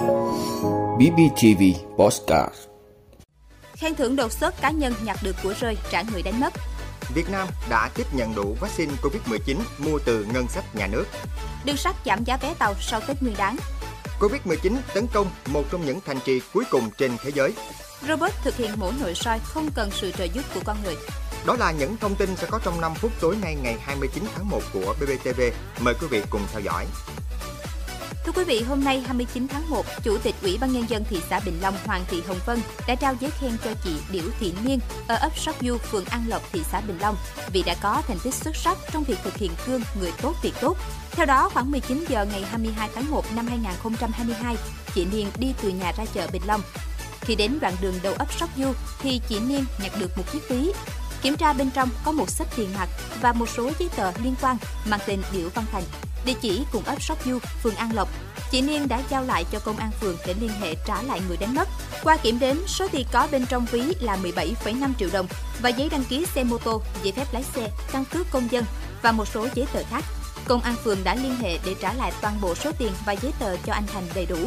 BBTV Postcard Khen thưởng đột xuất cá nhân nhặt được của rơi trả người đánh mất. Việt Nam đã tiếp nhận đủ vaccine COVID-19 mua từ ngân sách nhà nước. Đường sắt giảm giá vé tàu sau Tết Nguyên đán. COVID-19 tấn công một trong những thành trì cuối cùng trên thế giới. Robot thực hiện mổ nội soi không cần sự trợ giúp của con người. Đó là những thông tin sẽ có trong 5 phút tối nay ngày 29 tháng 1 của BBTV. Mời quý vị cùng theo dõi. Thưa quý vị, hôm nay 29 tháng 1, Chủ tịch Ủy ban Nhân dân thị xã Bình Long Hoàng Thị Hồng Vân đã trao giấy khen cho chị Điểu Thị Niên ở ấp Sóc Du, phường An Lộc, thị xã Bình Long vì đã có thành tích xuất sắc trong việc thực hiện cương người tốt việc tốt. Theo đó, khoảng 19 giờ ngày 22 tháng 1 năm 2022, chị Niên đi từ nhà ra chợ Bình Long. Khi đến đoạn đường đầu ấp Sóc Du thì chị Niên nhặt được một chiếc ví. Kiểm tra bên trong có một sấp tiền mặt và một số giấy tờ liên quan mang tên Điểu Văn Thành địa chỉ cùng ấp Sóc Du, phường An Lộc. Chị Niên đã giao lại cho công an phường để liên hệ trả lại người đánh mất. Qua kiểm đếm, số tiền có bên trong ví là 17,5 triệu đồng và giấy đăng ký xe mô tô, giấy phép lái xe, căn cước công dân và một số giấy tờ khác. Công an phường đã liên hệ để trả lại toàn bộ số tiền và giấy tờ cho anh Thành đầy đủ.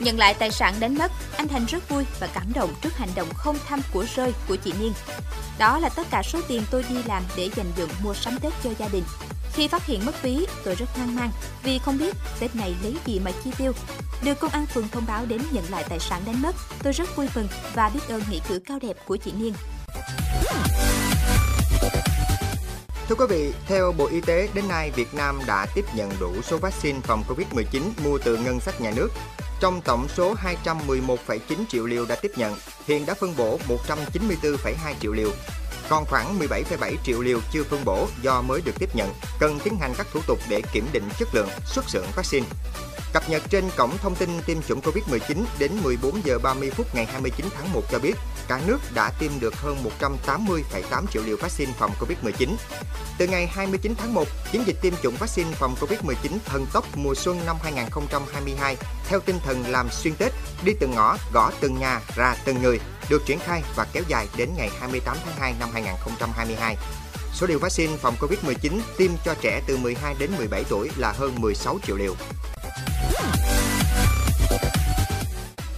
Nhận lại tài sản đánh mất, anh Thành rất vui và cảm động trước hành động không tham của rơi của chị Niên. Đó là tất cả số tiền tôi đi làm để dành dụm mua sắm Tết cho gia đình. Khi phát hiện mất ví, tôi rất hoang mang vì không biết Tết này lấy gì mà chi tiêu. Được công an phường thông báo đến nhận lại tài sản đánh mất, tôi rất vui mừng và biết ơn nghị cử cao đẹp của chị Niên. Thưa quý vị, theo Bộ Y tế, đến nay Việt Nam đã tiếp nhận đủ số vaccine phòng COVID-19 mua từ ngân sách nhà nước. Trong tổng số 211,9 triệu liều đã tiếp nhận, hiện đã phân bổ 194,2 triệu liều, còn khoảng 17,7 triệu liều chưa phân bổ do mới được tiếp nhận, cần tiến hành các thủ tục để kiểm định chất lượng, xuất xưởng vaccine. Cập nhật trên cổng thông tin tiêm chủng Covid-19 đến 14 giờ 30 phút ngày 29 tháng 1 cho biết, cả nước đã tiêm được hơn 180,8 triệu liều vaccine phòng Covid-19. Từ ngày 29 tháng 1, chiến dịch tiêm chủng vaccine phòng Covid-19 thần tốc mùa xuân năm 2022 theo tinh thần làm xuyên Tết, đi từng ngõ, gõ từng nhà, ra từng người, được triển khai và kéo dài đến ngày 28 tháng 2 năm 2022. Số liều vaccine phòng Covid-19 tiêm cho trẻ từ 12 đến 17 tuổi là hơn 16 triệu liều.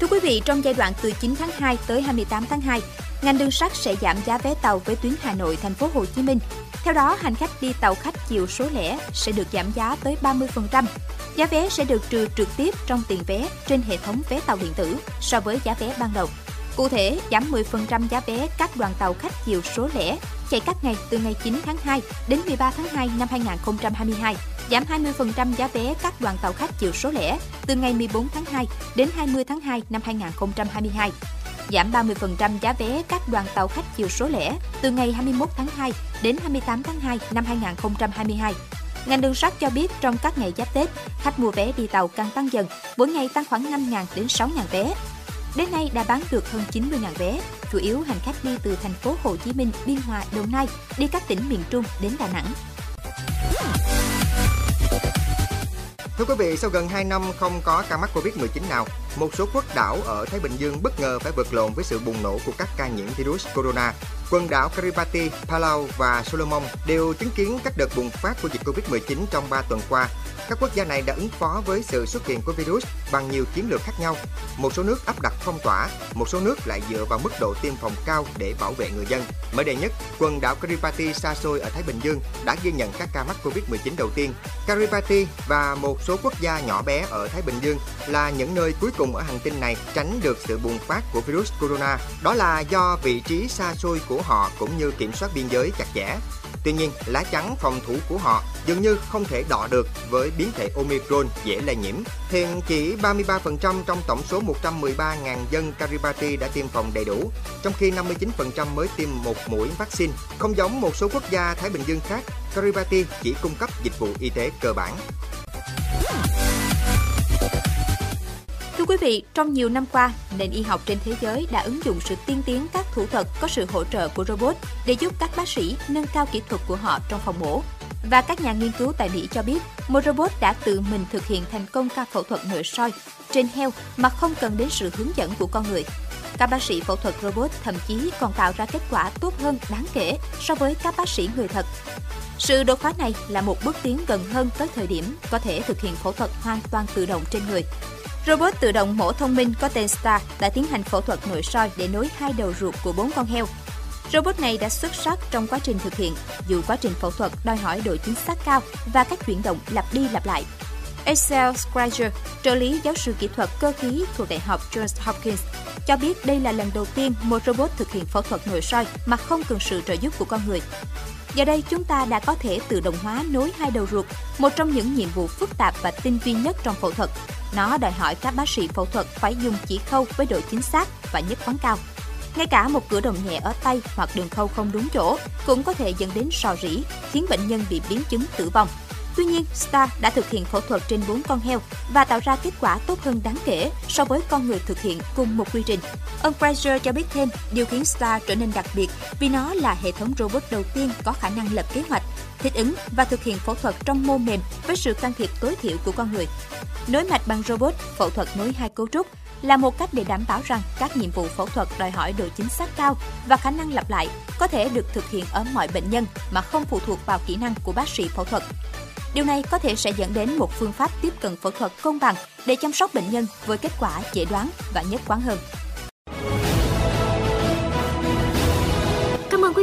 Thưa quý vị, trong giai đoạn từ 9 tháng 2 tới 28 tháng 2, ngành đường sắt sẽ giảm giá vé tàu với tuyến Hà Nội thành phố Hồ Chí Minh. Theo đó, hành khách đi tàu khách chiều số lẻ sẽ được giảm giá tới 30%. Giá vé sẽ được trừ trực tiếp trong tiền vé trên hệ thống vé tàu điện tử so với giá vé ban đầu. Cụ thể, giảm 10% giá vé các đoàn tàu khách chiều số lẻ chạy các ngày từ ngày 9 tháng 2 đến 13 tháng 2 năm 2022, giảm 20% giá vé các đoàn tàu khách chiều số lẻ từ ngày 14 tháng 2 đến 20 tháng 2 năm 2022, giảm 30% giá vé các đoàn tàu khách chiều số lẻ từ ngày 21 tháng 2 đến 28 tháng 2 năm 2022. Ngành đường sắt cho biết trong các ngày giáp Tết, khách mua vé đi tàu càng tăng dần, mỗi ngày tăng khoảng 5.000 đến 6.000 vé. Đến nay đã bán được hơn 90.000 vé, chủ yếu hành khách đi từ thành phố Hồ Chí Minh, Biên Hòa, Đồng Nai đi các tỉnh miền Trung đến Đà Nẵng. Thưa quý vị, sau gần 2 năm không có ca mắc Covid-19 nào, một số quốc đảo ở Thái Bình Dương bất ngờ phải vật lộn với sự bùng nổ của các ca nhiễm virus corona. Quần đảo Kiribati, Palau và Solomon đều chứng kiến các đợt bùng phát của dịch Covid-19 trong 3 tuần qua các quốc gia này đã ứng phó với sự xuất hiện của virus bằng nhiều chiến lược khác nhau. Một số nước áp đặt phong tỏa, một số nước lại dựa vào mức độ tiêm phòng cao để bảo vệ người dân. Mới đây nhất, quần đảo Kiribati xa xôi ở Thái Bình Dương đã ghi nhận các ca mắc Covid-19 đầu tiên. Kiribati và một số quốc gia nhỏ bé ở Thái Bình Dương là những nơi cuối cùng ở hành tinh này tránh được sự bùng phát của virus corona. Đó là do vị trí xa xôi của họ cũng như kiểm soát biên giới chặt chẽ. Tuy nhiên, lá chắn phòng thủ của họ dường như không thể đọ được với biến thể Omicron dễ lây nhiễm. Hiện chỉ 33% trong tổng số 113.000 dân Kiribati đã tiêm phòng đầy đủ, trong khi 59% mới tiêm một mũi vaccine. Không giống một số quốc gia Thái Bình Dương khác, Kiribati chỉ cung cấp dịch vụ y tế cơ bản. Quý vị, trong nhiều năm qua, nền y học trên thế giới đã ứng dụng sự tiên tiến các thủ thuật có sự hỗ trợ của robot để giúp các bác sĩ nâng cao kỹ thuật của họ trong phòng mổ. Và các nhà nghiên cứu tại Mỹ cho biết, một robot đã tự mình thực hiện thành công ca phẫu thuật nội soi trên heo mà không cần đến sự hướng dẫn của con người. Các bác sĩ phẫu thuật robot thậm chí còn tạo ra kết quả tốt hơn đáng kể so với các bác sĩ người thật. Sự đột phá này là một bước tiến gần hơn tới thời điểm có thể thực hiện phẫu thuật hoàn toàn tự động trên người. Robot tự động mổ thông minh có tên Star đã tiến hành phẫu thuật nội soi để nối hai đầu ruột của bốn con heo. Robot này đã xuất sắc trong quá trình thực hiện, dù quá trình phẫu thuật đòi hỏi độ chính xác cao và các chuyển động lặp đi lặp lại. Excel Scriger, trợ lý giáo sư kỹ thuật cơ khí thuộc Đại học Johns Hopkins, cho biết đây là lần đầu tiên một robot thực hiện phẫu thuật nội soi mà không cần sự trợ giúp của con người. Giờ đây chúng ta đã có thể tự động hóa nối hai đầu ruột, một trong những nhiệm vụ phức tạp và tinh vi nhất trong phẫu thuật. Nó đòi hỏi các bác sĩ phẫu thuật phải dùng chỉ khâu với độ chính xác và nhất quán cao. Ngay cả một cử động nhẹ ở tay hoặc đường khâu không đúng chỗ cũng có thể dẫn đến sò rỉ, khiến bệnh nhân bị biến chứng tử vong. Tuy nhiên, Star đã thực hiện phẫu thuật trên 4 con heo và tạo ra kết quả tốt hơn đáng kể so với con người thực hiện cùng một quy trình. Ông Fraser cho biết thêm, điều khiến Star trở nên đặc biệt vì nó là hệ thống robot đầu tiên có khả năng lập kế hoạch, thích ứng và thực hiện phẫu thuật trong mô mềm với sự can thiệp tối thiểu của con người. Nối mạch bằng robot, phẫu thuật nối hai cấu trúc là một cách để đảm bảo rằng các nhiệm vụ phẫu thuật đòi hỏi độ chính xác cao và khả năng lặp lại có thể được thực hiện ở mọi bệnh nhân mà không phụ thuộc vào kỹ năng của bác sĩ phẫu thuật. Điều này có thể sẽ dẫn đến một phương pháp tiếp cận phẫu thuật công bằng để chăm sóc bệnh nhân với kết quả dễ đoán và nhất quán hơn.